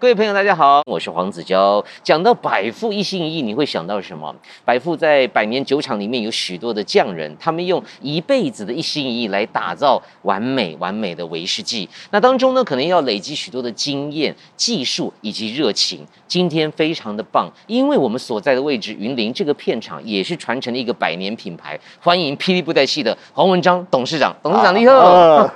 各位朋友，大家好，我是黄子佼。讲到百富一心一意，你会想到什么？百富在百年酒厂里面有许多的匠人，他们用一辈子的一心一意来打造完美完美的威士忌。那当中呢，可能要累积许多的经验、技术以及热情。今天非常的棒，因为我们所在的位置云林这个片场也是传承了一个百年品牌。欢迎霹雳布袋戏的黄文章董事长，董事长你好，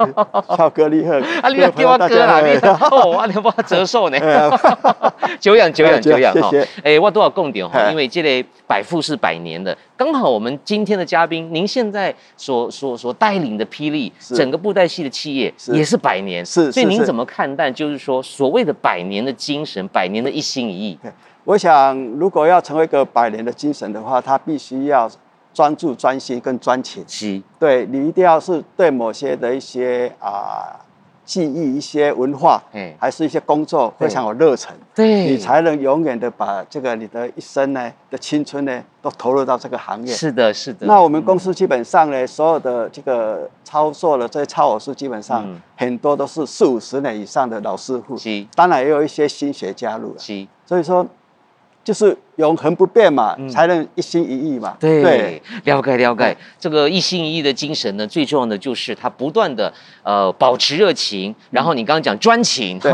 超、啊、哥你好，啊你要给我哥啦，你 哦，啊你要帮他折寿呢。久仰久仰久仰哈！哎，我多少共点哈？因为这类百富是百年的，刚好我们今天的嘉宾，您现在所所所带领的霹雳整个布袋戏的企业也是百年，是，所以您怎么看待？就是说所谓的百年的精神，百年的一心一意。我想，如果要成为一个百年的精神的话，他必须要专注、专心跟专情。是，对你一定要是对某些的一些啊。记忆一些文化，还是一些工作非常有热忱，对，你才能永远的把这个你的一生呢的青春呢都投入到这个行业。是的，是的。那我们公司基本上呢，所有的这个操作的这些操偶师，基本上很多都是四五十年以上的老师傅，是，当然也有一些新学加入了，是，所以说。就是永恒不变嘛，嗯、才能一心一意嘛。对，对了解了解。这个一心一意的精神呢，最重要的就是他不断的呃保持热情。嗯、然后你刚刚讲专情，对，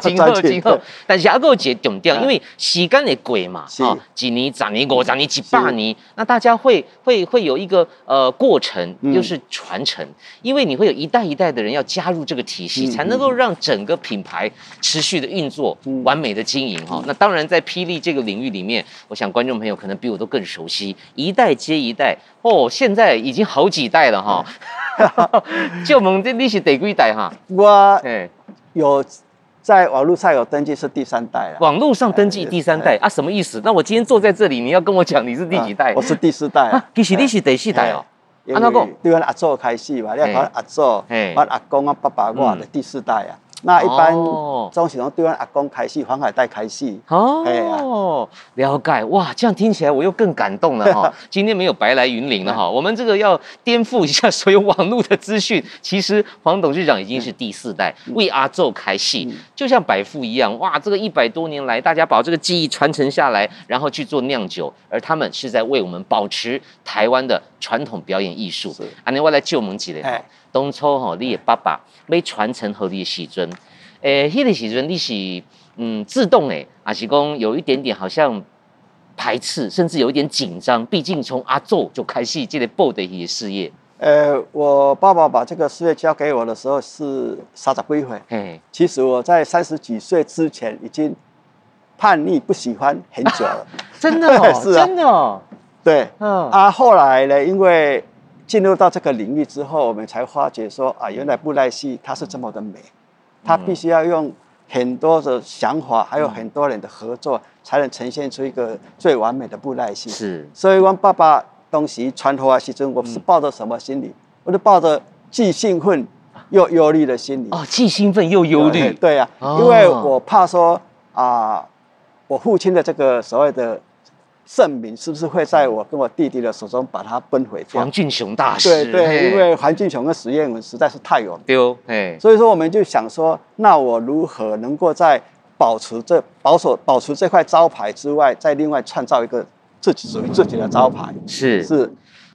今 后今后，但是阿够姐懂掉，因为时间的鬼嘛，啊，几年、几年、五年、几百年，那大家会会会有一个呃过程，就是传承。嗯、因为你会有一代一代的人要加入这个体系，嗯、才能够让整个品牌持续的运作，嗯、完美的经营哈。嗯、那当然在霹雳这个。领域里面，我想观众朋友可能比我都更熟悉，一代接一代哦，现在已经好几代了哈。就我们这你是第几代哈？我有在网络上有登记是第三代了。网络上登记第三代啊？什么意思？那我今天坐在这里，你要跟我讲你是第几代？我是第四代啊。其实你是第四代哦。按怎讲？对阮阿祖开始嘛，你看阿祖、我阿公、我爸爸，我的第四代啊。那一般总是从对阮阿公开始，黄海带开始。哦，了解哇，这样听起来我又更感动了哈。今天没有白来云林了哈，我们这个要颠覆一下所有网络的资讯。其实黄董事长已经是第四代为阿昼开戏，就像百富一样哇，这个一百多年来，大家把这个技艺传承下来，然后去做酿酒，而他们是在为我们保持台湾的传统表演艺术。安尼我来救我们几个。当初吼，你的爸爸要传承给你的时阵，诶、欸，迄个时阵你是嗯自动诶，还是讲有一点点好像排斥，甚至有一点紧张？毕竟从阿祖就开始这个布袋戏的事业。呃，我爸爸把这个事业交给我的时候是三十几岁，嘿，其实我在三十几岁之前已经叛逆不喜欢很久了，真的哦，是啊，真的哦，对，嗯，啊，后来呢，因为。进入到这个领域之后，我们才发觉说啊，原来布袋戏它是这么的美，它必须要用很多的想法，还有很多人的合作，才能呈现出一个最完美的布袋戏。是，所以我爸爸东西传回来其中，我是抱着什么心理？我就抱着既兴奋又忧虑的心理。哦，既兴奋又忧虑。对呀，因为我怕说啊，我父亲的这个所谓的。盛名是不是会在我跟我弟弟的手中把它奔回掉？黄俊雄大师，对对，因为黄俊雄跟史艳文实在是太有名，丢，所以说我们就想说，那我如何能够在保持这保守保持这块招牌之外，再另外创造一个自己属于自己的招牌？是是，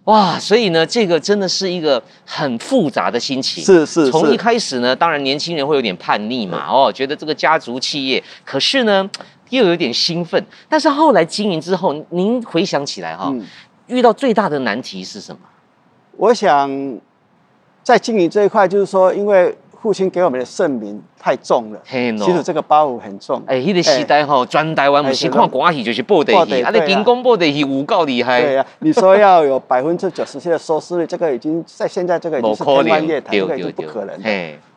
哇，所以呢，这个真的是一个很复杂的心情。是是，从一开始呢，当然年轻人会有点叛逆嘛，哦，觉得这个家族企业，可是呢。又有点兴奋，但是后来经营之后，您回想起来哈，嗯、遇到最大的难题是什么？我想在经营这一块，就是说，因为父亲给我们的盛名太重了，其实这个包袱很重。哎，那个时代哈，全台湾不是看歌戏就是布袋戏，啊，你金光布袋戏有够厉害。对呀，你说要有百分之九十七的收视率，这个已经在现在这个已经是天方夜谭，这个已经不可能。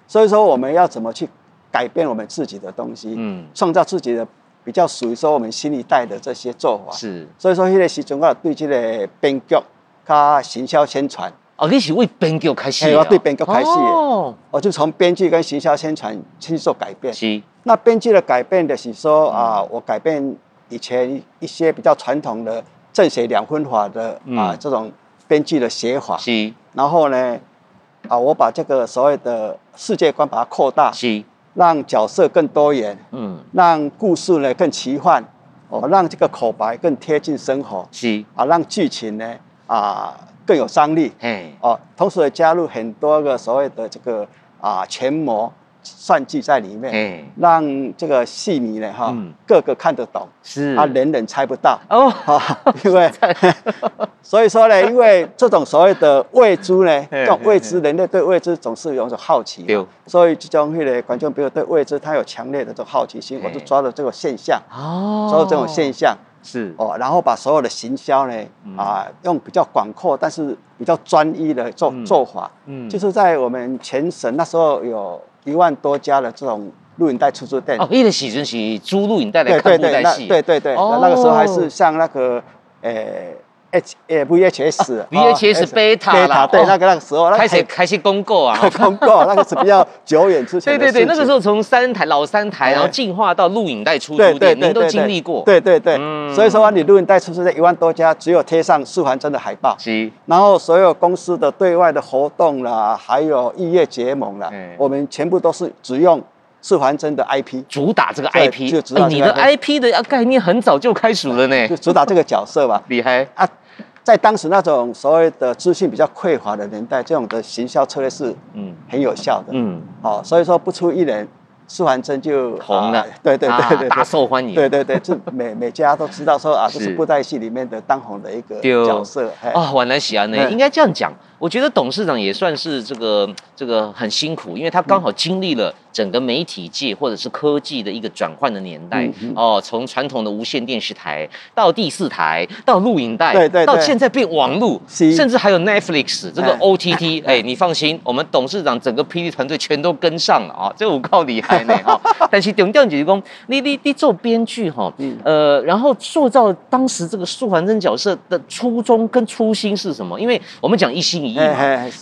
所以说我们要怎么去改变我们自己的东西，嗯，创造自己的。比较属于说我们新一代的这些做法，是，所以说迄个时阵我对这个编剧、加行销宣传，哦，你是为编剧开始，我对编剧开始，哦，我就从编剧跟行销宣传去做改变。是，那编剧的改变的是说啊，我改变以前一些比较传统的正邪两分法的啊这种编剧的写法，是，然后呢，啊，我把这个所谓的世界观把它扩大，是。让角色更多元，嗯，让故事呢更奇幻，哦，让这个口白更贴近生活，是。啊，让剧情呢啊更有张力，嘿，哦，同时也加入很多个所谓的这个啊权谋。算计在里面，哎，让这个戏迷呢，哈，个个看得懂，是。啊，人人猜不到哦，因为，所以说呢，因为这种所谓的未知呢，这种未知，人类对未知总是有一种好奇，所以这种会呢，观众朋友对未知他有强烈的这种好奇心，我就抓了这个现象，哦，抓到这种现象是。哦，然后把所有的行销呢，啊，用比较广阔但是比较专一的做做法，嗯，就是在我们全省那时候有。一万多家的这种录影带出租店哦，一个时阵是租录影带来看布袋戏，对对对，那个时候还是像那个诶。欸 H 诶 VHS VHS Beta 啦，对那个那个时候开始开始公告啊，公告那个是比较久远之前。对对对，那个时候从三台老三台，然后进化到录影带出租店，您都经历过。对对对，所以说你录影带出租店一万多家，只有贴上四环真的海报，是。然后所有公司的对外的活动啦，还有异业结盟啦，我们全部都是只用素还真的 IP，主打这个 IP。你的 IP 的概念很早就开始了呢，就主打这个角色吧，厉害。啊。在当时那种所谓的资讯比较匮乏的年代，这种的行销策略是嗯。很有效的，嗯，好，所以说不出一年，四环真就红了，对对对对，大受欢迎，对对对，这每 每家都知道说啊，这是布袋戏里面的当红的一个角色啊，原来是这样呢，应该这样讲，我觉得董事长也算是这个这个很辛苦，因为他刚好经历了。整个媒体界或者是科技的一个转换的年代哦，从传统的无线电视台到第四台，到录影带，对对，到现在变网络，甚至还有 Netflix 这个 OTT，哎，你放心，我们董事长整个 PD 团队全都跟上了啊，这我靠厉害呢哈。但是重点就是说，你你你做编剧哈，呃，然后塑造当时这个素环真角色的初衷跟初心是什么？因为我们讲一心一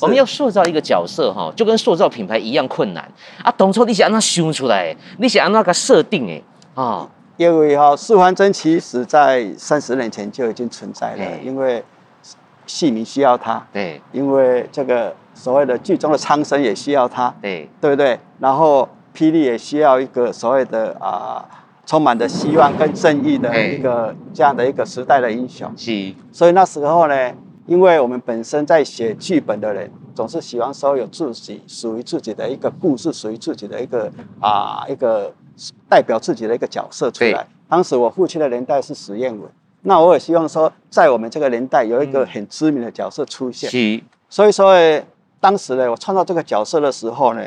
我们要塑造一个角色哈，就跟塑造品牌一样困难啊，董错。你是按怎想出来？你是按怎个设定哎？啊，因为哈，四环真其实在三十年前就已经存在了，因为戏迷需要他，对，因为这个所谓的剧中的苍生也需要他，对，对不对？然后霹雳也需要一个所谓的啊，充满着希望跟正义的一个这样的一个时代的英雄，是。所以那时候呢，因为我们本身在写剧本的人。总是喜欢说有自己属于自己的一个故事，属于自己的一个啊一个代表自己的一个角色出来。对当时我父亲的年代是史艳文，那我也希望说，在我们这个年代有一个很知名的角色出现。是所以说，当时呢，我创造这个角色的时候呢，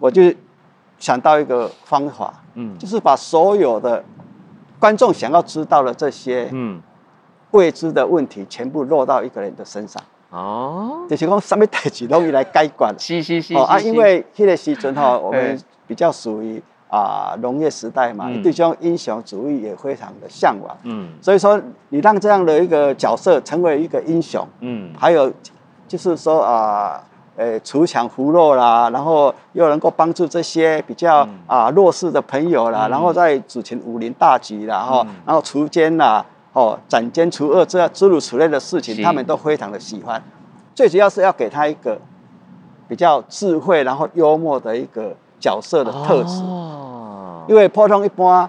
我就想到一个方法，嗯，就是把所有的观众想要知道的这些嗯未知的问题，全部落到一个人的身上。哦，就是讲什么代志容易来解决。是是是。哦啊，因为那个时阵哈，我们比较属于啊农业时代嘛，对这种英雄主义也非常的向往。嗯。所以说，你让这样的一个角色成为一个英雄，嗯，还有就是说啊，呃，锄强扶弱啦，然后又能够帮助这些比较啊弱势的朋友啦，然后在执行武林大局啦，哈，然后除奸啦。哦，斩奸除恶这样诸如此类的事情，他们都非常的喜欢。最主要是要给他一个比较智慧，然后幽默的一个角色的特质。哦。因为普通一般，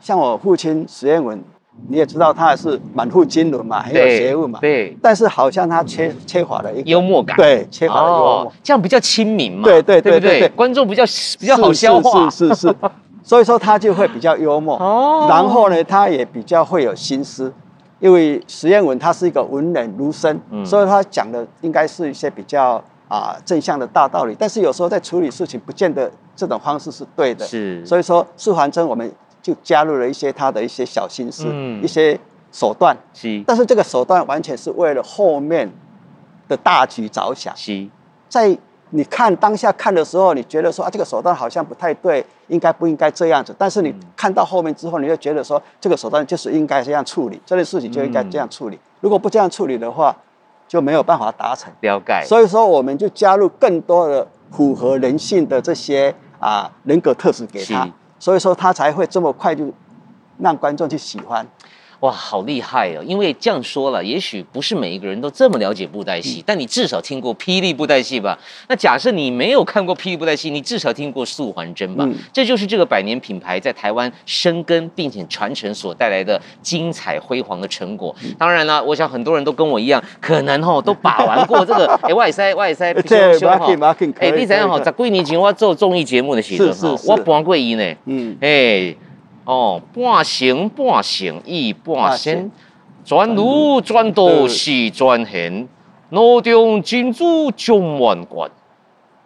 像我父亲史艳文，你也知道他是满腹经纶嘛，很有学问嘛。对。但是好像他缺缺乏了一个幽默感。对，缺乏了幽默，哦，这样比较亲民嘛。对对对对对，对，观众比较比较好消化。是是是。所以说他就会比较幽默，哦，然后呢，他也比较会有心思，因为史艳文他是一个文人儒生，嗯，所以他讲的应该是一些比较啊正向的大道理，但是有时候在处理事情不见得这种方式是对的，是，所以说素还真我们就加入了一些他的一些小心思，嗯，一些手段，是，但是这个手段完全是为了后面的大局着想，是，在。你看当下看的时候，你觉得说啊，这个手段好像不太对，应该不应该这样子？但是你看到后面之后，你就觉得说，这个手段就是应该这样处理，这件事情就应该这样处理。如果不这样处理的话，就没有办法达成。了解。所以说，我们就加入更多的符合人性的这些啊人格特质给他，所以说他才会这么快就让观众去喜欢。哇，好厉害哦！因为这样说了，也许不是每一个人都这么了解布袋戏，嗯、但你至少听过霹雳布袋戏吧？那假设你没有看过霹雳布袋戏，你至少听过素还真吧？嗯、这就是这个百年品牌在台湾生根并且传承所带来的精彩辉煌的成果。嗯、当然了，我想很多人都跟我一样，可能哈、哦、都把玩过这个 哎外塞外塞，对，哎，你怎样哈？在桂林前我做综艺节目的时候，我搬过伊呢，嗯，哎。哦，半生半生亦半仙，转路转道是转行，脑中金珠中万贯，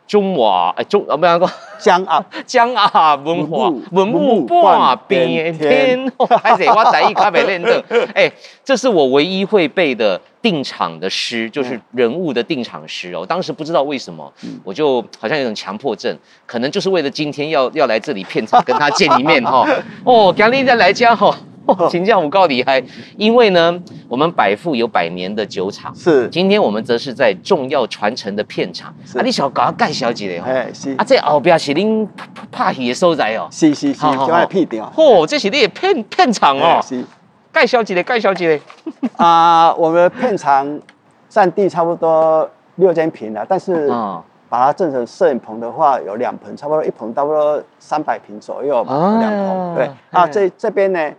中华哎中啊，不要讲江啊。江啊文化文物半边天，还是我第一卡没练的，哎，这是我唯一会背的定场的诗，就是人物的定场诗哦。当时不知道为什么，我就好像有种强迫症，可能就是为了今天要要来这里片场跟他见一面哈。哦，今天再来家哈，请教我告厉害，因为呢，我们百富有百年的酒厂，是。今天我们则是在重要传承的片场。啊，你小搞盖小姐的哦，是。啊，这后边是恁拍戏的所在哦，是是是，就爱片场。嚯，这是你的片片场哦。盖小姐的盖小姐的啊，我们片场占地差不多六间平了，但是把它整成摄影棚的话，有两棚，差不多一棚差不多三百平左右吧，两棚。对。啊，这这边呢，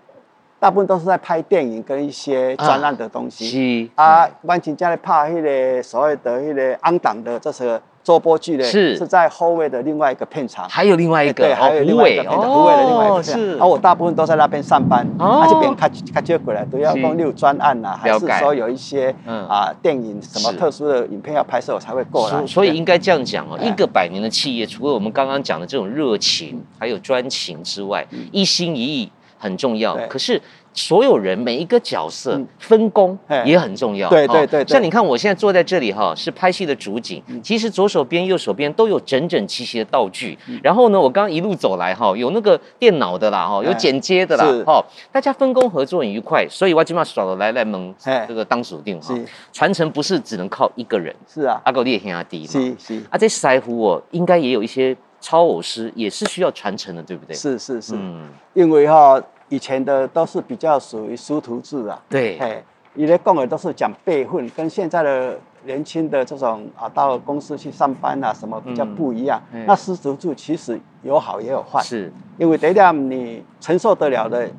大部分都是在拍电影跟一些专案的东西。是啊，万青家里拍迄个所谓的迄个安档的这些。周播剧的是。是在后卫的另外一个片场，还有另外一个，对，还有另外一个片场，后卫的另外一个片场。而我大部分都在那边上班，而这边开开接过来都要光六专案呐，还是说有一些啊电影什么特殊的影片要拍摄，我才会过来。所以应该这样讲哦，一个百年的企业，除了我们刚刚讲的这种热情，还有专情之外，一心一意很重要。可是。所有人每一个角色分工也很重要。对对对，像你看，我现在坐在这里哈，是拍戏的主景。其实左手边、右手边都有整整齐齐的道具。然后呢，我刚刚一路走来哈，有那个电脑的啦哈，有剪接的啦哈，大家分工合作很愉快。所以我今嘛耍了来来蒙这个当属定哈。传承不是只能靠一个人。是啊，阿狗你也听阿弟嘛。是是。啊，这师傅哦，应该也有一些操偶师，也是需要传承的，对不对？是是是。嗯，因为哈。以前的都是比较属于师徒制啊，对，哎，你的讲的都是讲辈分，跟现在的年轻的这种啊，到公司去上班啊，什么比较不一样。嗯、那师徒制其实有好也有坏，是，因为这样你承受得了的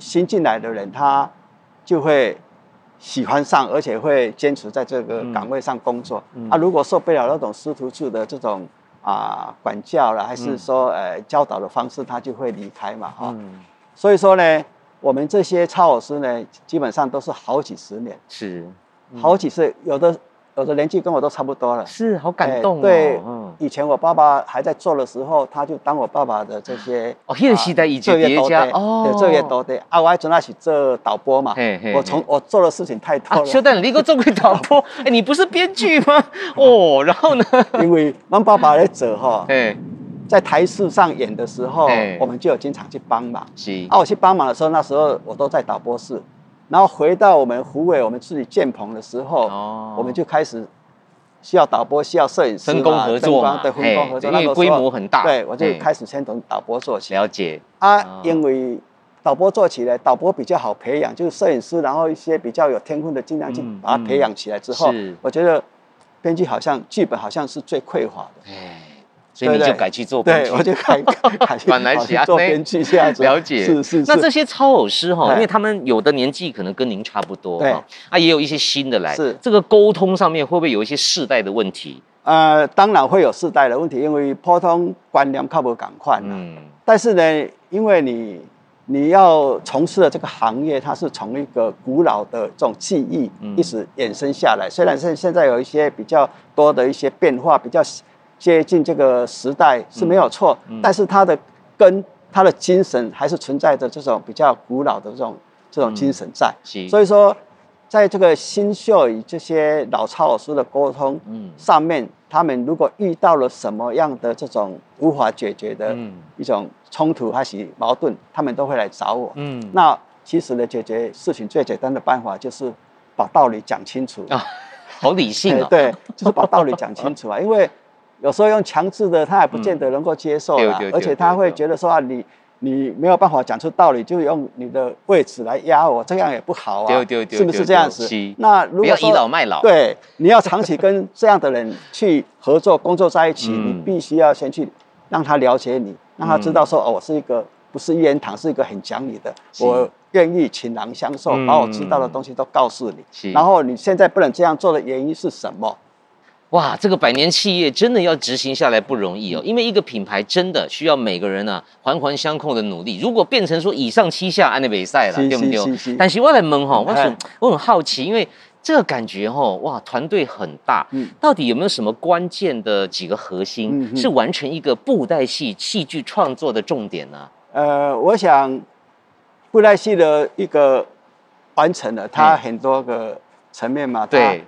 新进来的人，他就会喜欢上，而且会坚持在这个岗位上工作。嗯、啊，如果受不了那种师徒制的这种啊管教了，还是说呃教导的方式，他就会离开嘛，哈、嗯。所以说呢，我们这些操老师呢，基本上都是好几十年，是，好几岁，有的有的年纪跟我都差不多了，是，好感动哦。对，以前我爸爸还在做的时候，他就当我爸爸的这些哦，那个时代已经叠加哦，这些多的啊，我还从那起做导播嘛，我从我做的事情太多了。小邓，你给我做过导播？哎，你不是编剧吗？哦，然后呢？因为我爸爸在做哈，哎。在台视上演的时候，我们就有经常去帮忙。是啊，我去帮忙的时候，那时候我都在导播室。然后回到我们湖尾，我们自己建棚的时候，我们就开始需要导播，需要摄影师，分工合作嘛。对，分工合作，因为规模很大。对，我就开始先从导播做起。了解啊，因为导播做起来，导播比较好培养，就是摄影师，然后一些比较有天分的，尽量去把它培养起来之后，我觉得编剧好像剧本好像是最匮乏的。所以你就改去做编剧，我就改 改去做编剧这样子。了解，是是。那这些超偶师哈，因为他们有的年纪可能跟您差不多，对，啊，也有一些新的来，是这个沟通上面会不会有一些世代的问题？呃，当然会有世代的问题，因为普通观念靠不赶快。嗯。但是呢，因为你你要从事的这个行业，它是从一个古老的这种技艺一直衍生下来，虽然现现在有一些比较多的一些变化，比较。接近这个时代是没有错，嗯嗯、但是它的根、它的精神还是存在着这种比较古老的这种这种精神在。嗯、所以说，在这个新秀与这些老操老师的沟通上面，嗯、他们如果遇到了什么样的这种无法解决的一种冲突还是矛盾，他们都会来找我。嗯，那其实呢，解决事情最简单的办法就是把道理讲清楚。啊，好理性啊、哦，对，就是把道理讲清楚啊，因为。有时候用强制的，他还不见得能够接受了，而且他会觉得说啊，你你没有办法讲出道理，就用你的位置来压我，这样也不好啊，是不是这样子？那如果不要倚老卖老，对，你要长期跟这样的人去合作、工作在一起，你必须要先去让他了解你，让他知道说，哦，我是一个不是一言堂，是一个很讲理的，我愿意倾囊相授，把我知道的东西都告诉你。然后你现在不能这样做的原因是什么？哇，这个百年企业真的要执行下来不容易哦，因为一个品牌真的需要每个人呢、啊、环环相扣的努力。如果变成说以上欺下，安尼袂使了，对不对？但是我来问哈，我很我很好奇，因为这个感觉哈，哇，团队很大，到底有没有什么关键的几个核心，是完成一个布袋戏戏剧创作的重点呢？呃，我想布袋戏的一个完成了，它很多个层面嘛，对。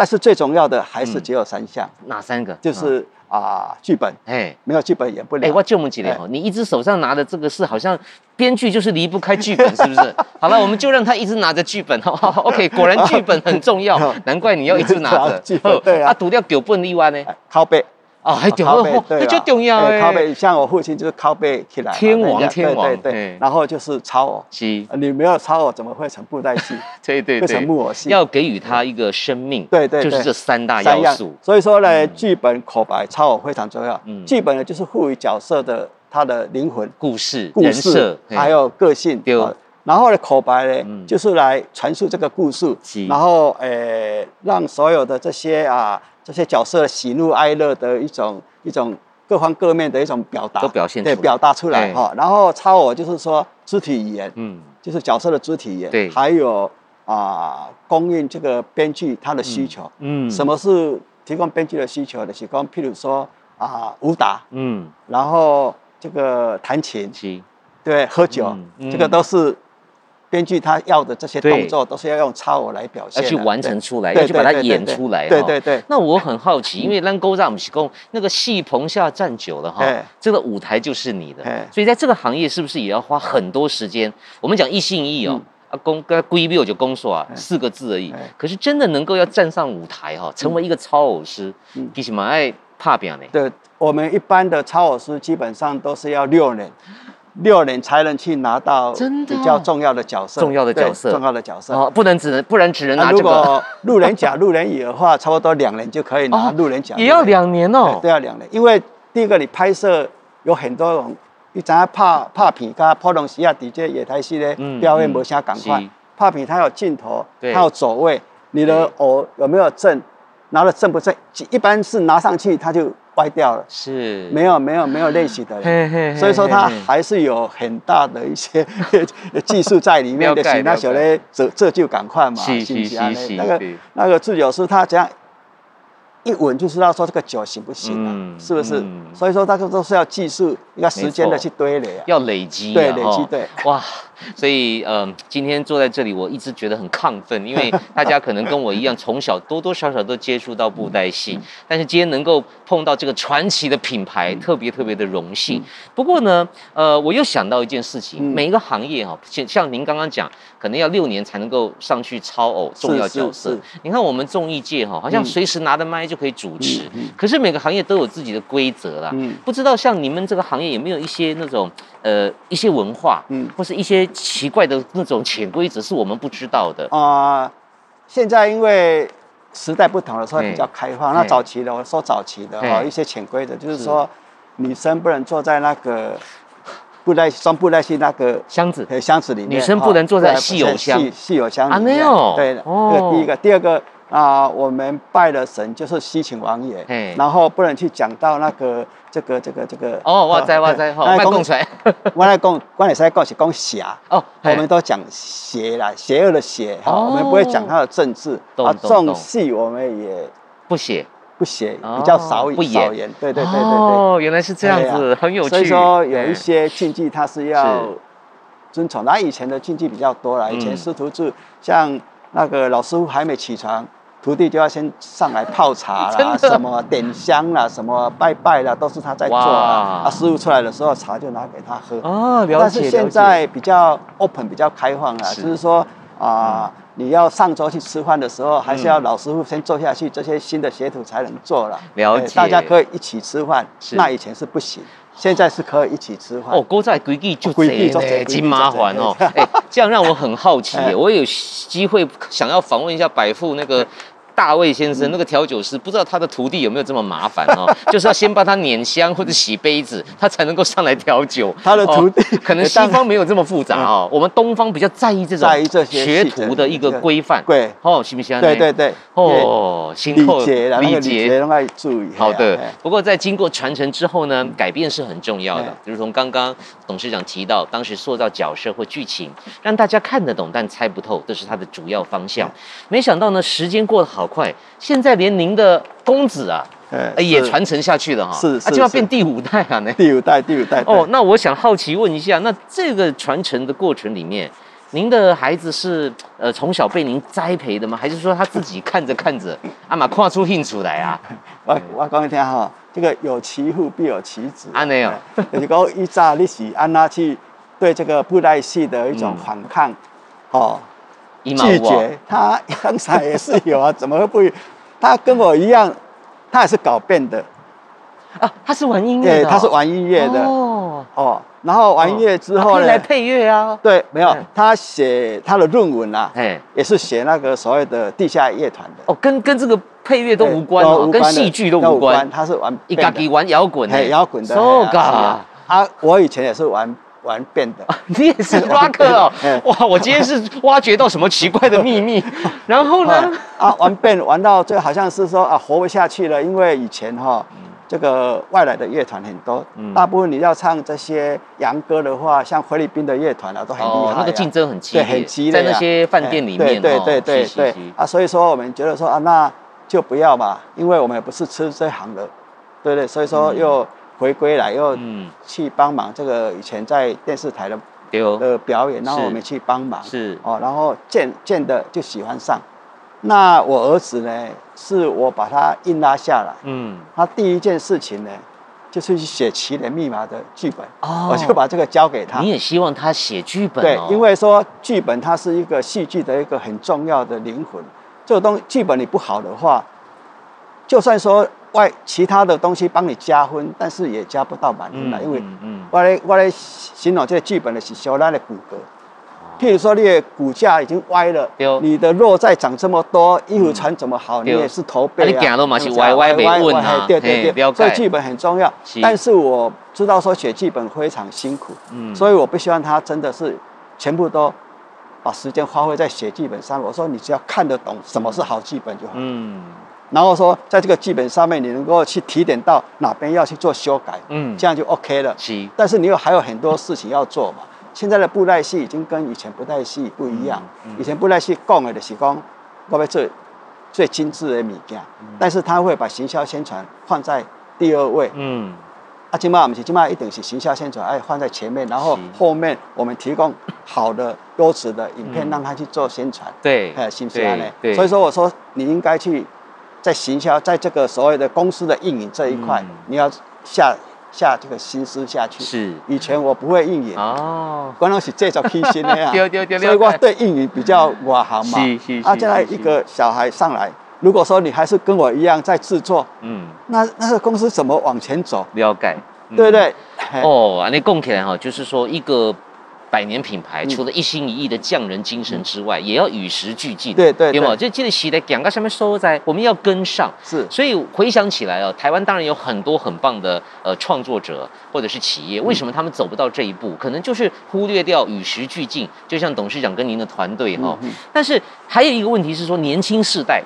但是最重要的还是只有三项，哪三个？就是啊，剧本，哎，没有剧本演不了。哎，我就我们几年你一只手上拿的这个是好像编剧就是离不开剧本，是不是？好了，我们就让他一直拿着剧本，好好，OK，果然剧本很重要，难怪你要一直拿着。对啊，读掉九本以外呢，拷贝。啊，还重要，那就重要哎。靠背，像我父亲就是靠背起来。天王，天王，对对。然后就是超偶，是。你没有超偶，怎么会成布袋戏？对对对。会成木偶戏。要给予他一个生命。对对。就是这三大要素。所以说呢，剧本、口白、超偶非常重要。嗯。剧本呢，就是赋予角色的他的灵魂、故事、人设，还有个性。对。然后呢，口白呢，就是来传述这个故事。然后，诶，让所有的这些啊。这些角色喜怒哀乐的一种一种各方各面的一种表达，都表现对，表达出来哈。然后超我就是说肢体语言，嗯，就是角色的肢体语言，对，还有啊，供应这个编剧他的需求，嗯，什么是提供编剧的需求的？提供譬如说啊，武打，嗯，然后这个弹琴，对，喝酒，这个都是。编剧他要的这些动作都是要用超偶来表现，要去完成出来，要去把它演出来。对对对。那我很好奇，因为咱古早不是说那个戏棚下站久了哈，这个舞台就是你的，所以在这个行业是不是也要花很多时间？我们讲一心一意哦，啊公跟归谬就公说啊，四个字而已。可是真的能够要站上舞台哈，成为一个超偶师，其实蛮爱怕表呢。对，我们一般的超偶师基本上都是要六年。六年才能去拿到比较重要的角色，重要的角色，重要的角色。哦，不能只能，不然只能拿这个。如果路人甲、路人乙的话，差不多两年就可以拿路人甲。也要两年哦，都要两年，因为第一个你拍摄有很多种，你怎样拍拍片，跟普通时啊，底这野台戏的表演无啥赶快。拍片它有镜头，它有走位，你的偶有没有正，拿了正不正？一般是拿上去它就。歪掉了，是没有没有没有练习的人，所以说它还是有很大的一些 技术在里面的。那小嘞，这这就赶快嘛，是是是那个那个制酒师他这样一闻就知道说这个酒行不行了，是不是？所以说大家都是要技术，要时间的去堆垒，要累积，对累积对，哇。所以，嗯、呃，今天坐在这里，我一直觉得很亢奋，因为大家可能跟我一样，从小多多少少都接触到布袋戏，但是今天能够碰到这个传奇的品牌，特别特别的荣幸。不过呢，呃，我又想到一件事情，每一个行业哈，像像您刚刚讲，可能要六年才能够上去超偶重要角色。你看我们综艺界哈，好像随时拿着麦就可以主持，可是每个行业都有自己的规则啦。不知道像你们这个行业有没有一些那种呃一些文化，嗯，或是一些。奇怪的那种潜规则是我们不知道的啊、呃。现在因为时代不同了，所以比较开放。那早期的我说早期的哈，一些潜规则就是说，女生不能坐在那个布袋装布袋戏那个箱子箱子里面，女生不能坐在戏偶箱戏偶箱里面。没有对，这个第一个，第二个啊，我们拜的神就是西秦王爷，然后不能去讲到那个。这个这个这个哦，我知我知，好，卖讲出来。我来讲，我来说讲是讲邪哦，我们都讲邪啦，邪恶的邪哈，我们不会讲他的政治。啊，重戏我们也不写，不写，比较少不少言。对对对对对。哦，原来是这样子，很有趣。所以说有一些禁忌，它是要遵从。那以前的禁忌比较多了，以前师徒制，像那个老师傅还没起床。徒弟就要先上来泡茶啦，什么点香啦，什么拜拜啦，都是他在做啊。啊，师傅出来的时候，茶就拿给他喝。哦，了解。但是现在比较 open，比较开放了，就是说啊，你要上桌去吃饭的时候，还是要老师傅先坐下去，这些新的学徒才能做了。了解。大家可以一起吃饭，那以前是不行。现在是可以一起吃饭。哦，勾在规矩就贼呢，真麻烦哦。哎，这样让我很好奇，我有机会想要访问一下百富那个。大卫先生那个调酒师，不知道他的徒弟有没有这么麻烦哦？就是要先帮他碾香或者洗杯子，他才能够上来调酒。他的徒弟可能西方没有这么复杂哦，我们东方比较在意这种学徒的一个规范。对，哦，行不行？对对对。哦，礼节，礼节都要注意。好的。不过在经过传承之后呢，改变是很重要的。比如从刚刚董事长提到，当时塑造角色或剧情，让大家看得懂但猜不透，这是他的主要方向。没想到呢，时间过得好快，现在连您的公子啊，也传承下去了哈，是，就要变第五代啊，那第五代，第五代。哦，那我想好奇问一下，那这个传承的过程里面，您的孩子是呃从小被您栽培的吗？还是说他自己看着看着，阿玛跨出兴趣来啊？我我讲一听哈，这个有其父必有其子，安尼哦，就是讲一早你是安那去对这个布袋戏的一种反抗，哦。拒绝他，刚才也是有啊，怎么会不？他跟我一样，他也是搞变的啊，他是玩音乐的，他是玩音乐的哦哦，然后玩音乐之后呢，来配乐啊，对，没有，他写他的论文啊，哎，也是写那个所谓的地下乐团的哦，跟跟这个配乐都无关哦，跟戏剧都无关，他是玩一嘎给玩摇滚的，摇滚的，so 啊，我以前也是玩。玩变的，你也是 挖客哦！哇，我今天是挖掘到什么奇怪的秘密？然后呢？啊，玩变玩到最后好像是说啊，活不下去了，因为以前哈，这个外来的乐团很多，大部分你要唱这些洋歌的话，像菲律宾的乐团啊，都很厉害，那个竞争很激烈，很激烈，在那些饭店里面，对对对对对。啊，所以说我们觉得说啊，那就不要嘛，因为我们也不是吃这行的，对对，所以说又。回归来又去帮忙这个以前在电视台的的表演，然后我们去帮忙是哦，然后渐渐的就喜欢上。那我儿子呢，是我把他硬拉下来，嗯，他第一件事情呢，就是去写《奇人密码》的剧本，哦，我就把这个交给他。你也希望他写剧本？对，因为说剧本它是一个戏剧的一个很重要的灵魂。这个东剧本你不好的话，就算说。外其他的东西帮你加分，但是也加不到满分了，嗯、因为我来我来形容这个剧本的是小拉的骨骼，譬如说你的骨架已经歪了，你的肉再长这么多，衣服穿怎么好，嗯、你也是驼背啊，你走路嘛是歪歪没稳啊，对对对，所以剧本很重要。但是我知道说写剧本非常辛苦，嗯、所以我不希望他真的是全部都把时间花费在写剧本上。我说你只要看得懂什么是好剧本就好。嗯。然后说，在这个剧本上面，你能够去提点到哪边要去做修改，嗯，这样就 OK 了。是。但是你又还有很多事情要做嘛。现在的布袋戏已经跟以前布袋戏不一样。嗯嗯、以前布袋戏讲的就是讲，我要做最精致的物件，嗯、但是他会把行销宣传放在第二位。嗯。啊，今嘛不是，今麦一定是行销宣传，哎，放在前面，然后后面我们提供好的优质的影片让他去做宣传。对。哎，是不是呢？对。所以说，我说你应该去。在行销，在这个所谓的公司的运营这一块，嗯、你要下下这个心思下去。是，以前我不会运营哦，关东是这种批心的 呀，所以我对运营比较我好嘛。是是是。啊，再来一个小孩上来，如果说你还是跟我一样在制作，嗯，那那个公司怎么往前走？了解，嗯、对不对？哦，你供起来哈，就是说一个。百年品牌除了一心一意的匠人精神之外，也要与时俱进。对对，有没有？就记得写在讲个上面说在，我们要跟上。是，所以回想起来啊，台湾当然有很多很棒的呃创作者或者是企业，为什么他们走不到这一步？可能就是忽略掉与时俱进。就像董事长跟您的团队哈，但是还有一个问题是说，年轻世代。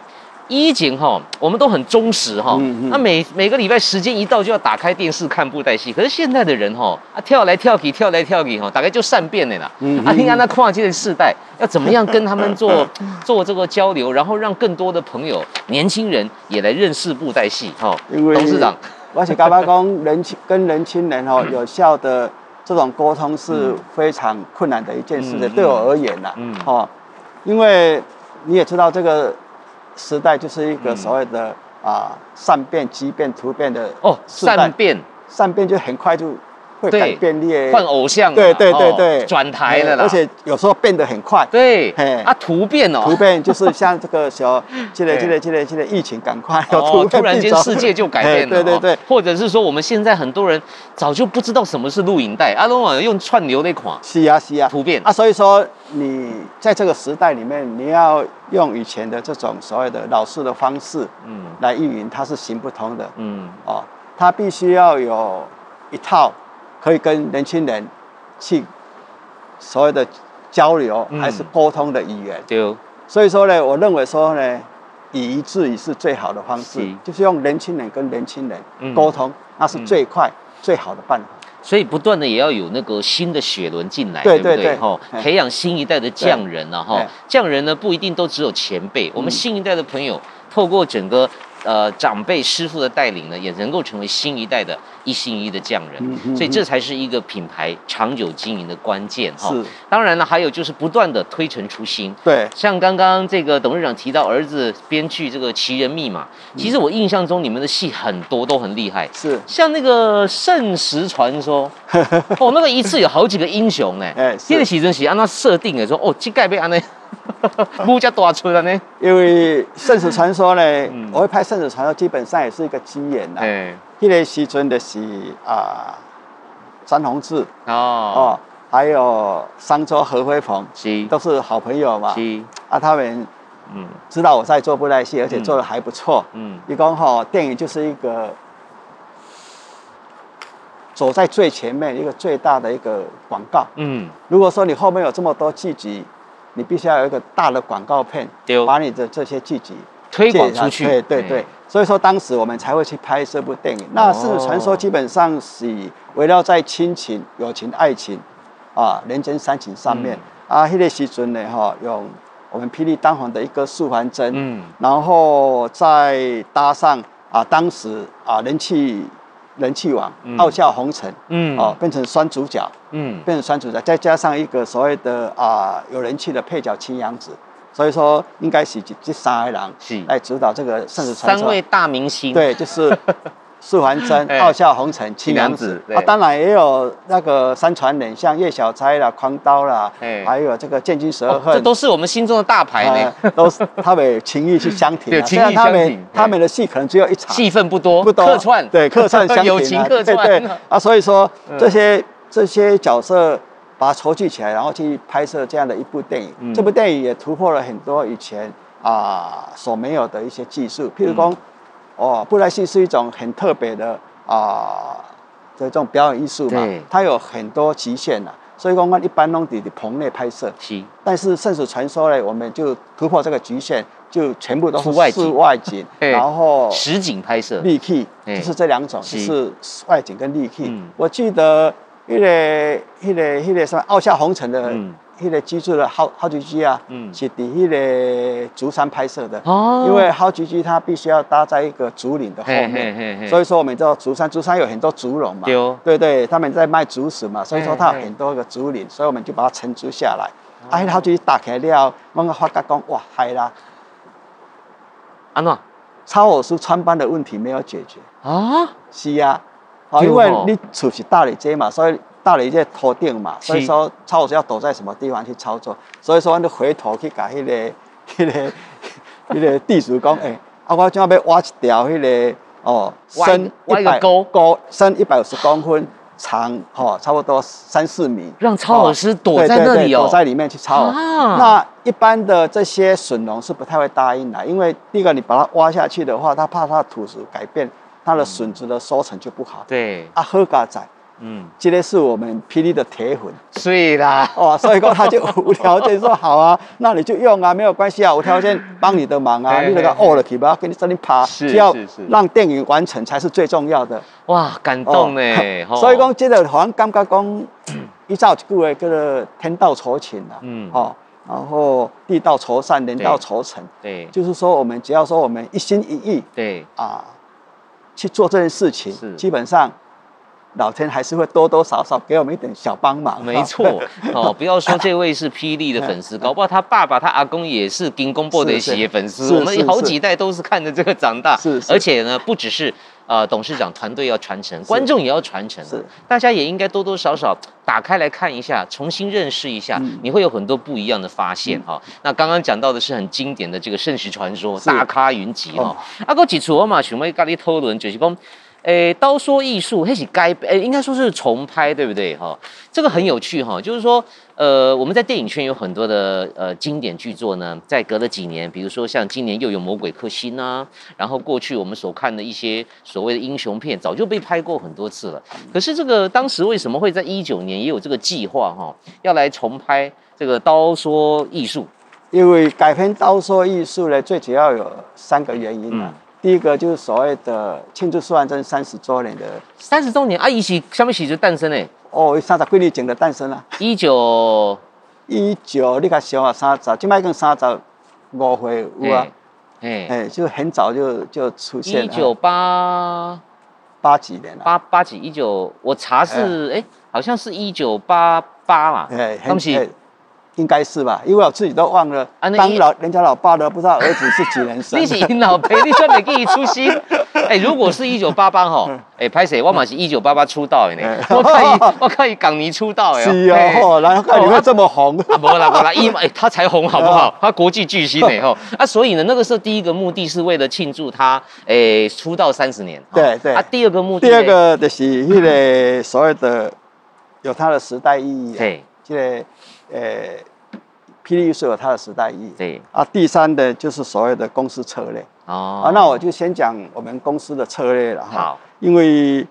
以前哈，我们都很忠实哈，那每每个礼拜时间一到就要打开电视看布袋戏。可是现在的人哈，啊跳来跳去，跳来跳去哈，大概就善变了啦。啊，你看那跨界的世代要怎么样跟他们做 做这个交流，然后让更多的朋友、年轻人也来认识布袋戏哈。董事长，而且刚刚讲人轻跟年轻人哈有效的这种沟通是非常困难的一件事的，对我而言呐，嗯，哦，因为你也知道这个。时代就是一个所谓的、嗯、啊善变、畸变、突变的哦，善变，善变就很快就会改变你换偶像，对对对对，转台了啦，而且有时候变得很快，对，啊，突变哦，突变就是像这个时候，这个这个这个这个疫情赶快，哦，突然间世界就改变了，对对对，或者是说我们现在很多人早就不知道什么是录影带，阿龙网用串流那款，是啊是啊，突变。啊，所以说你在这个时代里面，你要用以前的这种所谓的老式的方式，嗯，来运营，它是行不通的，嗯，哦。它必须要有一套可以跟年轻人去所谓的交流还是沟通的语言。对。所以说呢，我认为说呢，以夷制夷是最好的方式，就是用年轻人跟年轻人沟通，那是最快最好的办法。所以不断的也要有那个新的血轮进来，对不对？哈，培养新一代的匠人啊，哈，匠人呢不一定都只有前辈，我们新一代的朋友透过整个。呃，长辈师傅的带领呢，也能够成为新一代的一心一意的匠人，所以这才是一个品牌长久经营的关键哈。是，当然了，还有就是不断的推陈出新。对，像刚刚这个董事长提到儿子编剧这个《奇人密码》，其实我印象中你们的戏很多都很厉害。是，像那个《圣石传说》，哦，那个一次有好几个英雄呢。哎，这个喜真喜按照设定的说，哦，这盖被安呢。木家多出了呢，因为《圣石传说》呢，嗯、我会拍《圣石传说》，基本上也是一个机缘呐。嗯，那个时阵的是啊，詹宏志哦哦，还有商周何辉鹏，是都是好朋友嘛。是啊，他们嗯知道我在做布袋戏，而且做的还不错。嗯，一共哈电影就是一个走在最前面，一个最大的一个广告。嗯，如果说你后面有这么多剧集。你必须要有一个大的广告片，把你的这些剧集推广出去。对对对，所以说当时我们才会去拍这部电影。那《圣史传说》基本上是围绕在亲情、友情、爱情啊、人间三情上面。啊，那个时阵呢，哈，用我们霹雳当红的一个素还真，嗯，然后再搭上啊，当时啊人气。人气王，傲笑红尘，嗯，哦，变成双主角，嗯，变成双主角，再加上一个所谓的啊有人气的配角青阳子，所以说应该是这三个人是来指导这个圣史传说。三位大明星，对，就是。素还真、傲笑红尘、青娘子啊，当然也有那个三传人，像叶小钗啦、狂刀啦，还有这个剑君十二恨，这都是我们心中的大牌呢。都是他们情谊去相挺，对，情义相挺。他们的戏可能只有一场，戏份不多，不多。客串，对，客串相挺，友情客串。对啊，所以说这些这些角色把它筹集起来，然后去拍摄这样的一部电影。这部电影也突破了很多以前啊所没有的一些技术，譬如说。哦，布袋戏是一种很特别的啊，这种表演艺术嘛，它有很多极限呐，所以说我们一般弄在棚内拍摄，是，但是《圣史传说》呢，我们就突破这个局限，就全部都是室外景，然后实景拍摄，立体，就是这两种，就是外景跟立体。我记得那个那个那个什么《傲笑红尘》的。那个居住的好好菊居啊，嗯，是伫迄个竹山拍摄的。哦。因为好菊居它必须要搭在一个竹林的后面，所以说我们知道竹山，竹山有很多竹笼嘛，对对，他们在卖竹笋嘛，所以说它有很多个竹林，所以我们就把它承租下来。啊，好菊居打开了，我个发觉讲哇，嗨啦，安怎？超偶书穿帮的问题没有解决。啊？是啊，因为你厝是大理街嘛，所以。到了一些托定嘛，所以说操作要躲在什么地方去操作，所以说你回头去改那个 那个 那个地主讲，哎，啊我准备挖一条那个哦，深一百沟。沟深一百五十公分，长哦差不多三四米，让超老师躲在那里哦，躲在里面去操。那一般的这些笋农是不太会答应的，因为第一个你把它挖下去的话，他怕它的土质改变，它的笋子的收成就不好。对，啊好嘎仔。嗯，今天是我们霹雳的铁粉，所以啦，哦，所以说他就无条件说好啊，那你就用啊，没有关系啊，无条件帮你的忙啊，你那个哦了，去不要跟你这里爬，需要让电影完成才是最重要的。哇，感动呢，所以讲这个好像感觉讲，依照一句话叫做天道酬勤啊，嗯，哦，然后地道酬善，人道酬诚，对，就是说我们只要说我们一心一意，对。啊，去做这件事情，基本上。老天还是会多多少少给我们一点小帮忙。没错，哦，不要说这位是霹雳的粉丝，搞不好他爸爸、他阿公也是金公布的企业粉丝。我们好几代都是看着这个长大。是，而且呢，不只是呃董事长团队要传承，观众也要传承，是大家也应该多多少少打开来看一下，重新认识一下，嗯、你会有很多不一样的发现哈、嗯。那刚刚讲到的是很经典的这个圣石传说，大咖云集哈。阿哥几处我嘛想问咖喱讨论就是讲。诶，刀说艺术，还是该诶，应该说是重拍，对不对？哈，这个很有趣哈，就是说，呃，我们在电影圈有很多的呃经典巨作呢，在隔了几年，比如说像今年又有《魔鬼克星》啊，然后过去我们所看的一些所谓的英雄片，早就被拍过很多次了。可是这个当时为什么会在一九年也有这个计划哈，要来重拍这个《刀说艺术》？因为改编《刀说艺术》呢，最主要有三个原因啊。嗯第一个就是所谓的庆祝苏汉争三十周年的三十周年啊，一起什么时就诞生的？哦，三十几年前的诞生了。一九一九，你看小啊，三十，今麦跟三十五岁有啊，哎哎，就很早就就出现了。一九八八几年了？八八几？一九，我查是哎，好像是一九八八嘛。哎，恭喜。应该是吧，因为我自己都忘了。啊、当老人家老爸都不知道儿子是几年生。你是老爸，你说没给你出息。哎、欸，如果是一九八八哈，哎，拍谁？我嘛是一九八八出道的呢。我可以，我可以 港泥出道哎。是哦，然后看你会这么红。啊，不啦不啦，一 哎，他才红好不好？他国际巨星呢吼。啊，所以呢，那个时候第一个目的是为了庆祝他哎、欸、出道三十年。对对。啊，第二个目的。第二个就是那个所谓的有他的时代意义。对。这个呃。霹雳艺术有它的时代意义。对啊，第三的就是所谓的公司策略。哦。啊，那我就先讲我们公司的策略了哈。好。因为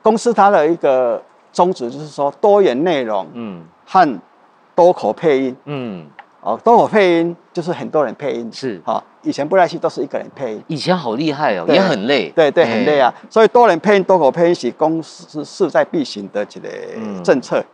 公司它的一个宗旨就是说多元内容，嗯，和多口配音，嗯，哦，多口配音就是很多人配音。是。好，以前布袋戏都是一个人配音。以前好厉害哦，也很累。对对，很累啊。所以多人配音、多口配音是公司势在必行的这个政策。嗯，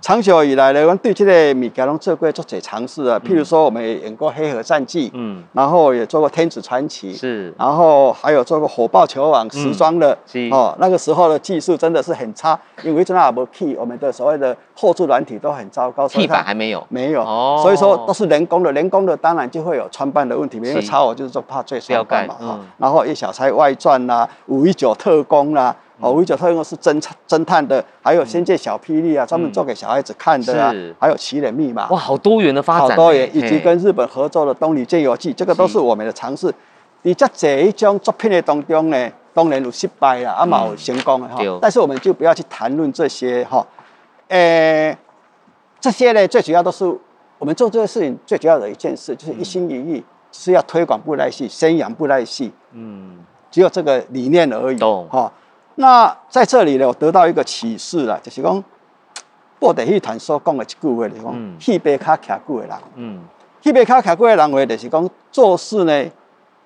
长久以来呢，我们对这个物件拢做过做些尝试啊。譬如说，我们也演过《黑河战记》，嗯，然后也做过《天子传奇》，是，然后还有做过《火爆球网》时装的，是哦。那个时候的技术真的是很差，因为真的还没 key，我们的所谓的后置软体都很糟糕。替板还没有，没有哦。所以说都是人工的，人工的当然就会有穿帮的问题，因为超我就是说怕最穿帮嘛，哈。然后叶小钗外传啦，五一九特工啦。哦，五一九特工是侦侦探的，还有《仙剑小霹雳》啊，专门做给小孩子看的啊，还有《奇人密码》哇，好多元的发展，好多元，以及跟日本合作的《东离剑游记》，这个都是我们的尝试。你在这一种作品的当中呢，当然有失败啦，啊，嘛有成功的哈。但是我们就不要去谈论这些哈，诶，这些呢，最主要都是我们做这个事情最主要的一件事，就是一心一意是要推广布袋戏，宣扬布袋戏。嗯，只有这个理念而已。懂。哈。那在这里呢，我得到一个启示了，就是讲布袋戏团所讲的一句话，就是讲戏背卡徛久的人，嗯，戏背卡徛久的人话，就是讲做事呢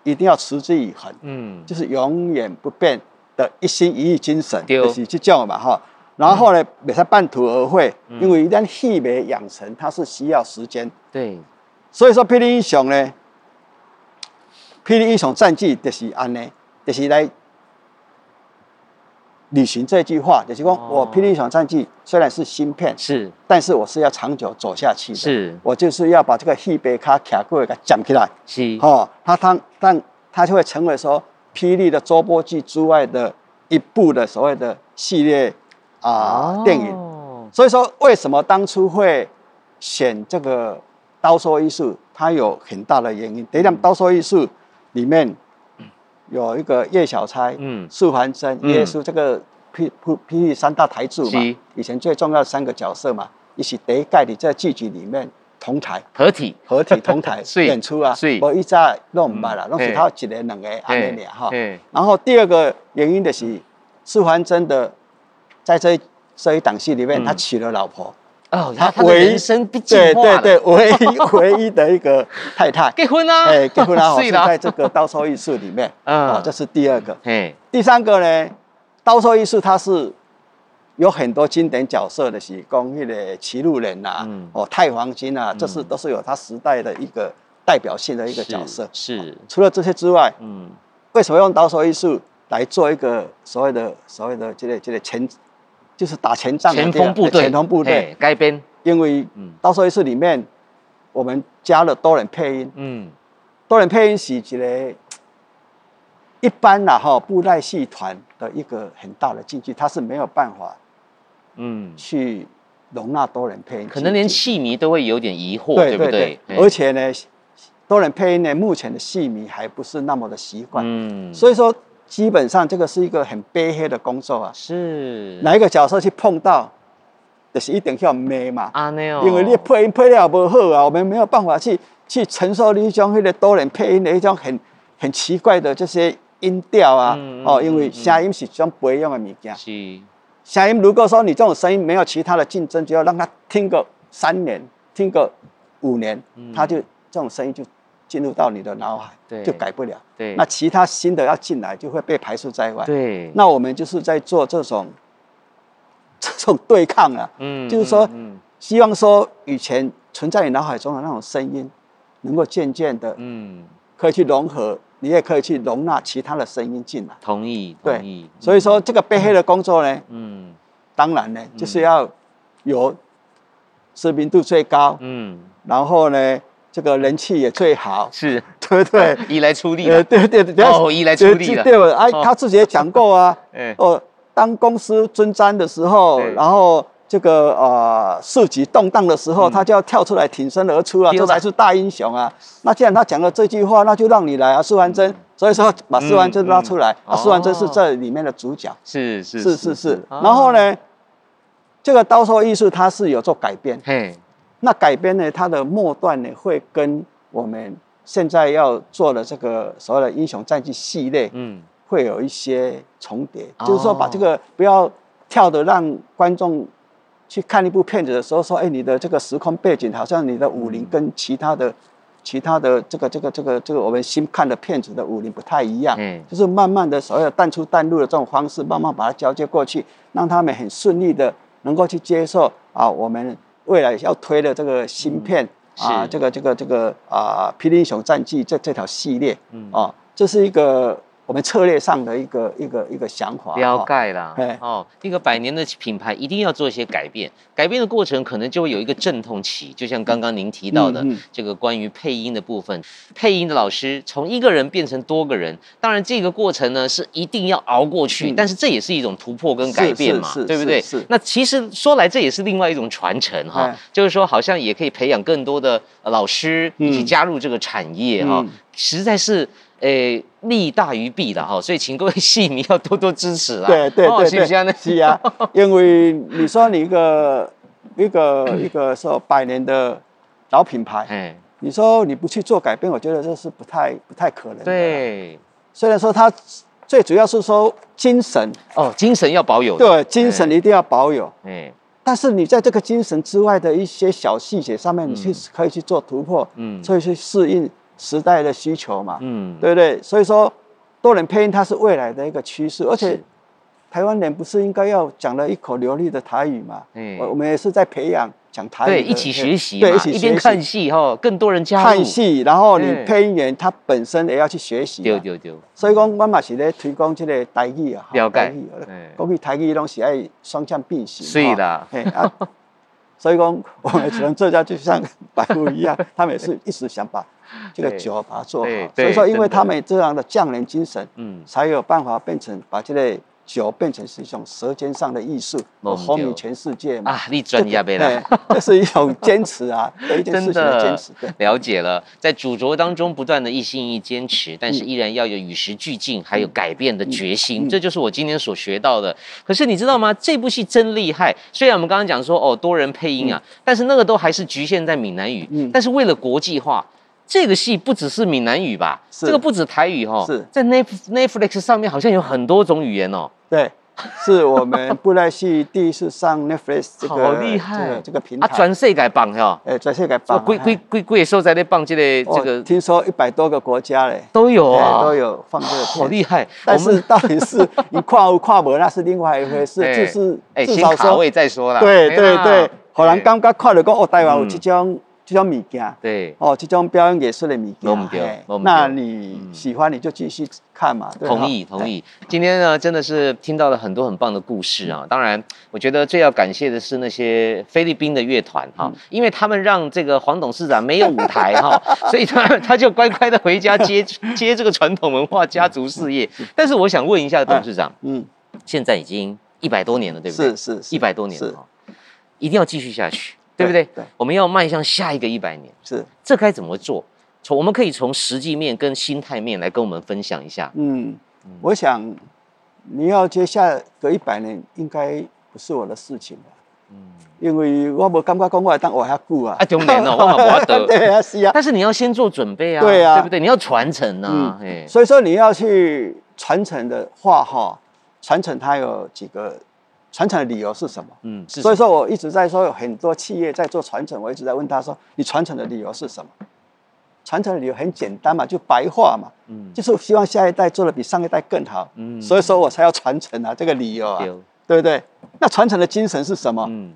一定要持之以恒，嗯，就是永远不变的一心一意精神，就是这种嘛哈。然后呢，别再半途而废，因为一旦戏没养成，它是需要时间。对，所以说《霹雳英雄》呢，《霹雳英雄战绩》就是安呢，就是来。履行这句话，就是说，我《霹雳英雄战绩》虽然是芯片，是，但是我是要长久走下去的。是，我就是要把这个黑白卡卡过来给讲起来。是，哦，它它但它就会成为说霹雳的周播剧之外的一部的所谓的系列啊、呃、电影。所以说，为什么当初会选这个《刀说艺术》？它有很大的原因。等一下，《刀说艺术》里面。有一个叶小钗、嗯，素还真、耶稣这个霹霹霹雳三大台柱嘛，以前最重要的三个角色嘛，一起得盖的在剧集里面同台。合体，合体同台 演出啊，我一直弄唔捌啦，拢是他一个两个安尼尔哈。然后第二个原因的是素还真的在这这一档戏里面，他娶了老婆。哦，他人生必进化了。对对对，唯一唯一的一个太太结婚啦，哎，结婚 啦，是在这个刀说艺术里面，哦，这是第二个。嘿，第三个呢，刀说艺术它是有很多经典角色的，是公那个齐路人呐，哦，太黄金啊，这是都是有他时代的一个代表性的一个角色。是，除了这些之外，嗯，为什么用刀手艺术来做一个所谓的所谓的这个这个前？就是打前仗的前锋部队，前锋部队。改编，因为到时候是里面，我们加了多人配音，嗯，多人配音是一个一般啦哈，布袋戏团的一个很大的禁忌，它是没有办法，嗯，去容纳多人配音，可能连戏迷都会有点疑惑，对，对？对，而且呢，多人配音呢，目前的戏迷还不是那么的习惯，嗯，所以说基本上这个是一个很悲黑的工作啊，是。哪一个角色去碰到，就是一定要骂嘛，啊，没有，因为你配音配了不好啊，我们没有办法去去承受你一种那个多人配音的一种很很奇怪的这些。音调啊，哦，因为声音是一种不一样的物件。是，声音如果说你这种声音没有其他的竞争，只要让他听个三年，听个五年，嗯、他就这种声音就进入到你的脑海，对就改不了。对，那其他新的要进来就会被排除在外。对，那我们就是在做这种 这种对抗啊，嗯，就是说，嗯希望说以前存在你脑海中的那种声音，能够渐渐的，嗯，可以去融合。你也可以去容纳其他的声音进来。同意，同意。对，所以说这个背黑的工作呢，嗯，当然呢，就是要有知名度最高，嗯，然后呢，这个人气也最好，是，对 不对？以来出力，呃，对对对，哦，以来出力了，对，哎，他自己也讲过啊，哦，当公司尊瞻的时候，然后。这个呃，市局动荡的时候，他就要跳出来挺身而出啊，这才是大英雄啊。那既然他讲了这句话，那就让你来啊，施完真。所以说把施完真拉出来，啊，施完真是这里面的主角。是是是是是。然后呢，这个刀说艺术它是有做改编。嘿。那改编呢，它的末段呢，会跟我们现在要做的这个所谓的英雄战绩系列，嗯，会有一些重叠。就是说，把这个不要跳的让观众。去看一部片子的时候，说：“哎，你的这个时空背景好像你的武林跟其他的、其他的这个、这个、这个、这个我们新看的片子的武林不太一样。嗯，就是慢慢的所谓的淡出淡入的这种方式，慢慢把它交接过去，让他们很顺利的能够去接受啊，我们未来要推的这个芯片啊，这个、这个、这个啊，《霹雳英雄战记》这这条系列，嗯，啊，这是一个。”我们策略上的一个一个一个想法，了解啦。哦，一个百年的品牌一定要做一些改变，改变的过程可能就会有一个阵痛期，就像刚刚您提到的这个关于配音的部分，配音的老师从一个人变成多个人，当然这个过程呢是一定要熬过去，但是这也是一种突破跟改变嘛，对不对？是。那其实说来这也是另外一种传承哈，就是说好像也可以培养更多的老师一起加入这个产业哈，实在是。诶，利大于弊的哈，所以请各位戏迷要多多支持啊。对对对对，是啊，因为你说你一个一个一个说百年的老品牌，哎，你说你不去做改变，我觉得这是不太不太可能的。对，虽然说它最主要是说精神哦，精神要保有，对，精神一定要保有。哎，但是你在这个精神之外的一些小细节上面，你去可以去做突破，嗯，所以去适应。时代的需求嘛，嗯，对不对？所以说，多人配音它是未来的一个趋势，而且台湾人不是应该要讲了一口流利的台语嘛？嗯，我们也是在培养讲台语，对，一起学习，对，一起，一边看戏哈，更多人加入看戏，然后你配音员他本身也要去学习，对对对。所以讲，我嘛是咧推广这个台语啊，了解，讲起台语拢是爱双向并行，是的，所以讲，我们只能这家就像白富一样，他们也是一直想把这个酒把它做好。所以说，因为他们这样的匠人精神，嗯，才有办法变成把这类。酒变成是一种舌尖上的艺术，风靡全世界嘛？啊，你专业呗啦，这是一种坚持啊，对一件事情的 坚持。了解了，在主轴当中不断的一心一意坚持，但是依然要有与时俱进，还有改变的决心，这就是我今天所学到的。可是你知道吗？这部戏真厉害。虽然我们刚刚讲说哦，多人配音啊，但是那个都还是局限在闽南语。但是为了国际化。这个戏不只是闽南语吧？是。这个不止台语哦，是。在 Netflix 上面好像有很多种语言哦。对，是我们布袋戏第一次上 Netflix 这个 好厉害。这个这个平台。啊，全世界放哈，哎，全世界放，贵贵贵贵收在那放这个这个，听说一百多个国家嘞。都有啊，都有放这个，好厉害。但是 到底是你跨无跨无，那是另外一回事，就是哎，先卡位再说啦。对对对，可能刚刚看了讲哦，台湾有这种。这种物件，对，哦，这种表演艺术的物件，对，那你喜欢你就继续看嘛。同意，同意。今天呢，真的是听到了很多很棒的故事啊。当然，我觉得最要感谢的是那些菲律宾的乐团哈，因为他们让这个黄董事长没有舞台哈，所以他他就乖乖的回家接 接这个传统文化家族事业。但是我想问一下董事长，嗯，现在已经一百多年了，对不对？是是，一百多年了，一定要继续下去。对不对？对，我们要迈向下一个一百年，是这该怎么做？从我们可以从实际面跟心态面来跟我们分享一下。嗯，我想你要接下个一百年，应该不是我的事情吧？嗯，因为我没感觉讲我来当我还顾啊。啊，中年了，我 嘛不得。对啊，是啊。但是你要先做准备啊，对啊，对不对？你要传承啊。嗯，所以说你要去传承的话，哈，传承它有几个。传承的理由是什么？嗯，所以说我一直在说，有很多企业在做传承，我一直在问他说：“你传承的理由是什么？”传承的理由很简单嘛，就白话嘛，嗯，就是希望下一代做的比上一代更好，嗯，所以说我才要传承啊，这个理由啊，对不对？那传承的精神是什么？嗯，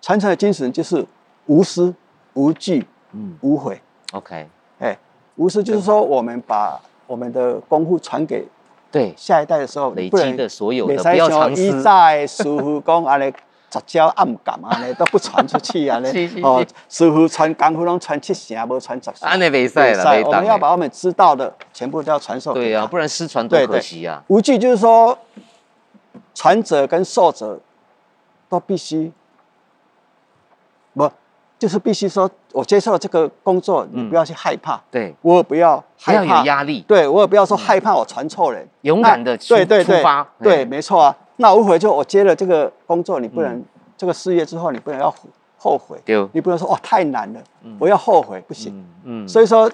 传承的精神就是无私、无惧、嗯，无悔。OK，哎，无私就是说我们把我们的功夫传给。对，下一代的时候累积的所有的不要藏私。一再师傅讲安尼杂交暗感安尼都不传出去啊，呢 哦，师傅传功夫拢传七成，无传十成。安尼没赛了，我们要把我们知道的全部都要传授。对啊，不然失传多可惜啊。无惧就是说，传者跟受者都必须不。就是必须说，我接受了这个工作，你不要去害怕。对，我也不要害怕，不要有压力。对，我也不要说害怕，我传错人，勇敢的出发。对，没错啊。那无悔就我接了这个工作，你不能这个事业之后，你不能要后悔。你不能说哦太难了，我要后悔不行。嗯。所以说，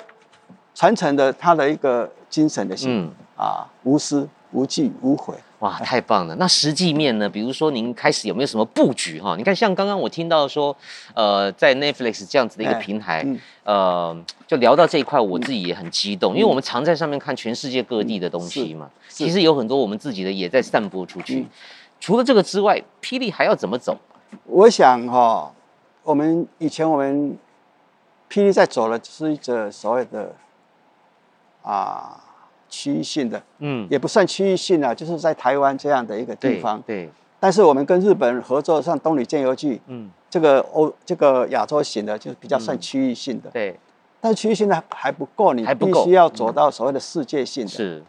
传承的他的一个精神的心啊，无私、无惧、无悔。哇，太棒了！那实际面呢？比如说，您开始有没有什么布局哈？你看，像刚刚我听到说，呃，在 Netflix 这样子的一个平台，嗯、呃，就聊到这一块，我自己也很激动，嗯、因为我们常在上面看全世界各地的东西嘛。其实有很多我们自己的也在散播出去。嗯、除了这个之外，霹雳还要怎么走？我想哈，我们以前我们霹雳在走的是一个所谓的啊。区域性的，嗯，也不算区域性啊，就是在台湾这样的一个地方，对。但是我们跟日本合作，像东旅建游记，嗯，这个欧这个亚洲型的，就是比较算区域性的，对。但是区域性的还不够，你必须要走到所谓的世界性的，是。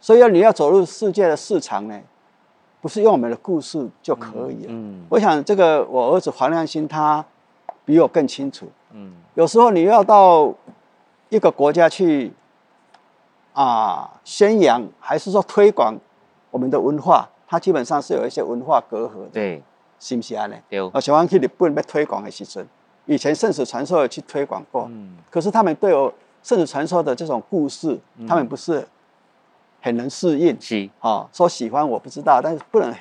所以要你要走入世界的市场呢，不是用我们的故事就可以了。嗯。我想这个我儿子黄亮星他比我更清楚。嗯。有时候你要到一个国家去。啊，宣扬还是说推广我们的文化，它基本上是有一些文化隔阂的，对，是不是啊？呢，对。我喜欢去日本被推广的时候，以前圣史传说有去推广过，嗯，可是他们对我圣子传说的这种故事，嗯、他们不是很能适应，是，啊，说喜欢我不知道，但是不能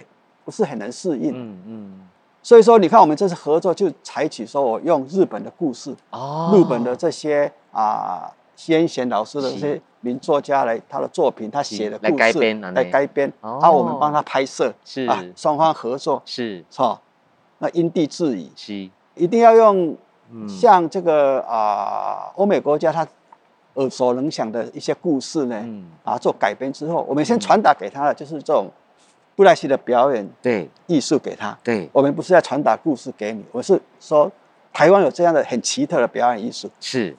不是很能适应，嗯嗯。所以说，你看我们这次合作就采取说我用日本的故事，哦，日本的这些啊。先贤老师的这些名作家来他的作品，他写的故事来改编，来改编，然后我们帮他拍摄，是。啊，双方合作，是。是吧？那因地制宜，是。一定要用像这个啊欧美国家他耳熟能详的一些故事呢，啊做改编之后，我们先传达给他的就是这种布莱希的表演，对。艺术给他，对，我们不是在传达故事给你，我是说台湾有这样的很奇特的表演艺术，是。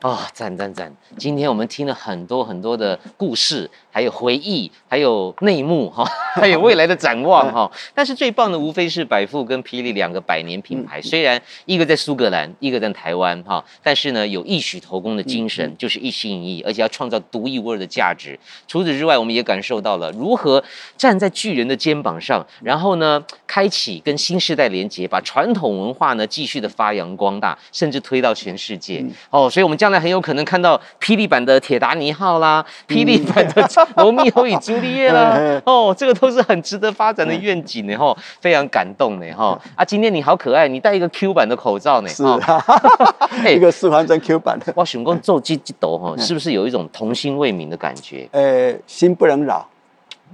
啊，赞赞赞！今天我们听了很多很多的故事，还有回忆，还有内幕哈，还有未来的展望哈。但是最棒的无非是百富跟霹雳两个百年品牌，虽然一个在苏格兰，一个在台湾哈，但是呢有异曲同工的精神，就是一心一意，而且要创造独一无二的价值。除此之外，我们也感受到了如何站在巨人的肩膀上，然后呢开启跟新时代连接，把传统文化呢继续的发扬光大，甚至推到全世界哦。所以，我们将将来很有可能看到霹雳版的铁达尼号啦，霹雳版的罗密欧与朱丽叶啦，哦，这个都是很值得发展的愿景呢，哈，非常感动呢，哈啊，今天你好可爱，你戴一个 Q 版的口罩呢，是啊，一个四环针 Q 版。的，哇，熊公做这这抖哈，是不是有一种童心未泯的感觉？呃，心不能老，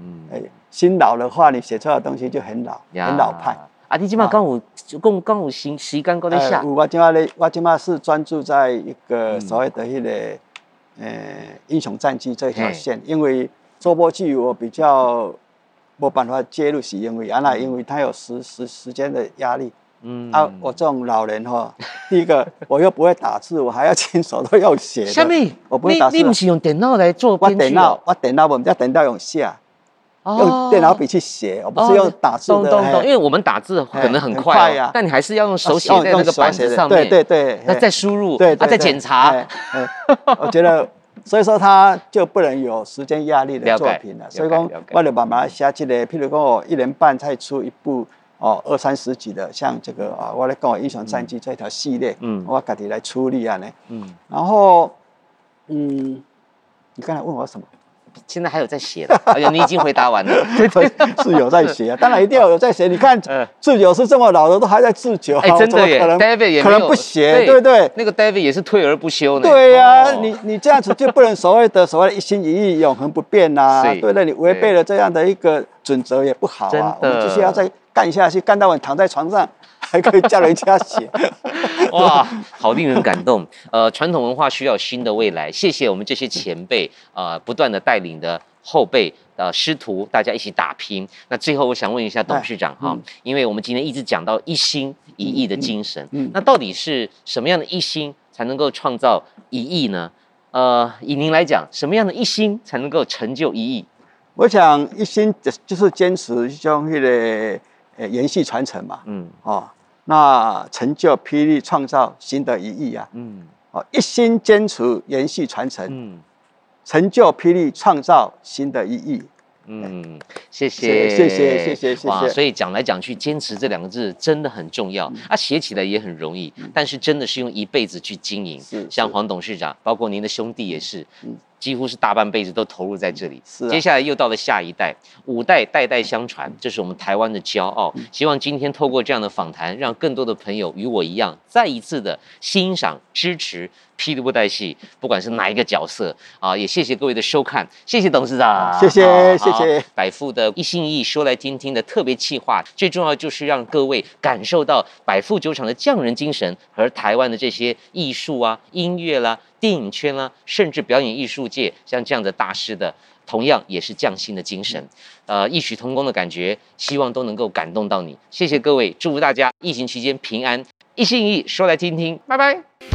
嗯，哎，心老的话，你写出来的东西就很老，很老派。啊，你今嘛刚有共刚有时时间搁在下。我今嘛咧，我今嘛是专注在一个所谓的迄个呃英雄战记这条线，因为周播剧我比较没办法介入，是因为啊那因为它有时时时间的压力。嗯啊，我这种老人哈，第一个我又不会打字，我还要亲手都要写。什么？我不会打字。你你不是用电脑来做编剧？我电脑，我电脑，我们家电脑用写，用电脑笔去写，我不是用打字的。懂懂懂，因为我们打字可能很快呀，但你还是要用手写在那个板子上面。对对对。那再输入，对，再检查。我觉得，所以说他就不能有时间压力的作品了。所以说，我就慢慢写起来，譬如说我一年半才出一部。哦，二三十集的，像这个啊，我来讲《英雄战记》这条系列，嗯，我自己来处理啊呢，嗯，然后，嗯，你刚才问我什么？现在还有在写的？哎呀，你已经回答完了，对对，是有在写啊，当然一定要有在写。你看，智久是这么老了，都还在智久，哎，真的耶，David 也可能不写，对不对？那个 David 也是退而不休呢。对呀，你你这样子就不能所谓的所谓的一心一意、永恒不变呐，对不对？你违背了这样的一个准则也不好啊，我们就是要再。干下去，干到晚躺在床上，还可以叫人家写，哇，好令人感动。呃，传统文化需要新的未来。谢谢我们这些前辈，呃，不断的带领的后辈，呃，师徒，大家一起打拼。那最后，我想问一下董事长哈，嗯、因为我们今天一直讲到一心一意的精神，嗯嗯、那到底是什么样的一心才能够创造一意呢？呃，以您来讲，什么样的一心才能够成就一意？我想一心就是坚持一种那个。呃，延续传承嘛，嗯，哦，那成就霹雳创造新的一意啊，嗯，哦，一心坚持延续传承，嗯，成就霹雳创造新的一意。嗯，谢谢，谢谢，谢谢，谢谢。所以讲来讲去，坚持这两个字真的很重要。啊，写起来也很容易，但是真的是用一辈子去经营。像黄董事长，包括您的兄弟也是，几乎是大半辈子都投入在这里。是。接下来又到了下一代，五代代代相传，这是我们台湾的骄傲。希望今天透过这样的访谈，让更多的朋友与我一样，再一次的欣赏、支持。霹雳布袋戏，不管是哪一个角色啊，也谢谢各位的收看，谢谢董事长，谢谢谢谢。百富的一心一意说来听听的特别企划，最重要就是让各位感受到百富酒厂的匠人精神和台湾的这些艺术啊、音乐啦、电影圈啦，甚至表演艺术界像这样的大师的，同样也是匠心的精神，呃，异曲同工的感觉，希望都能够感动到你。谢谢各位，祝福大家疫情期间平安，一心一意说来听听，拜拜。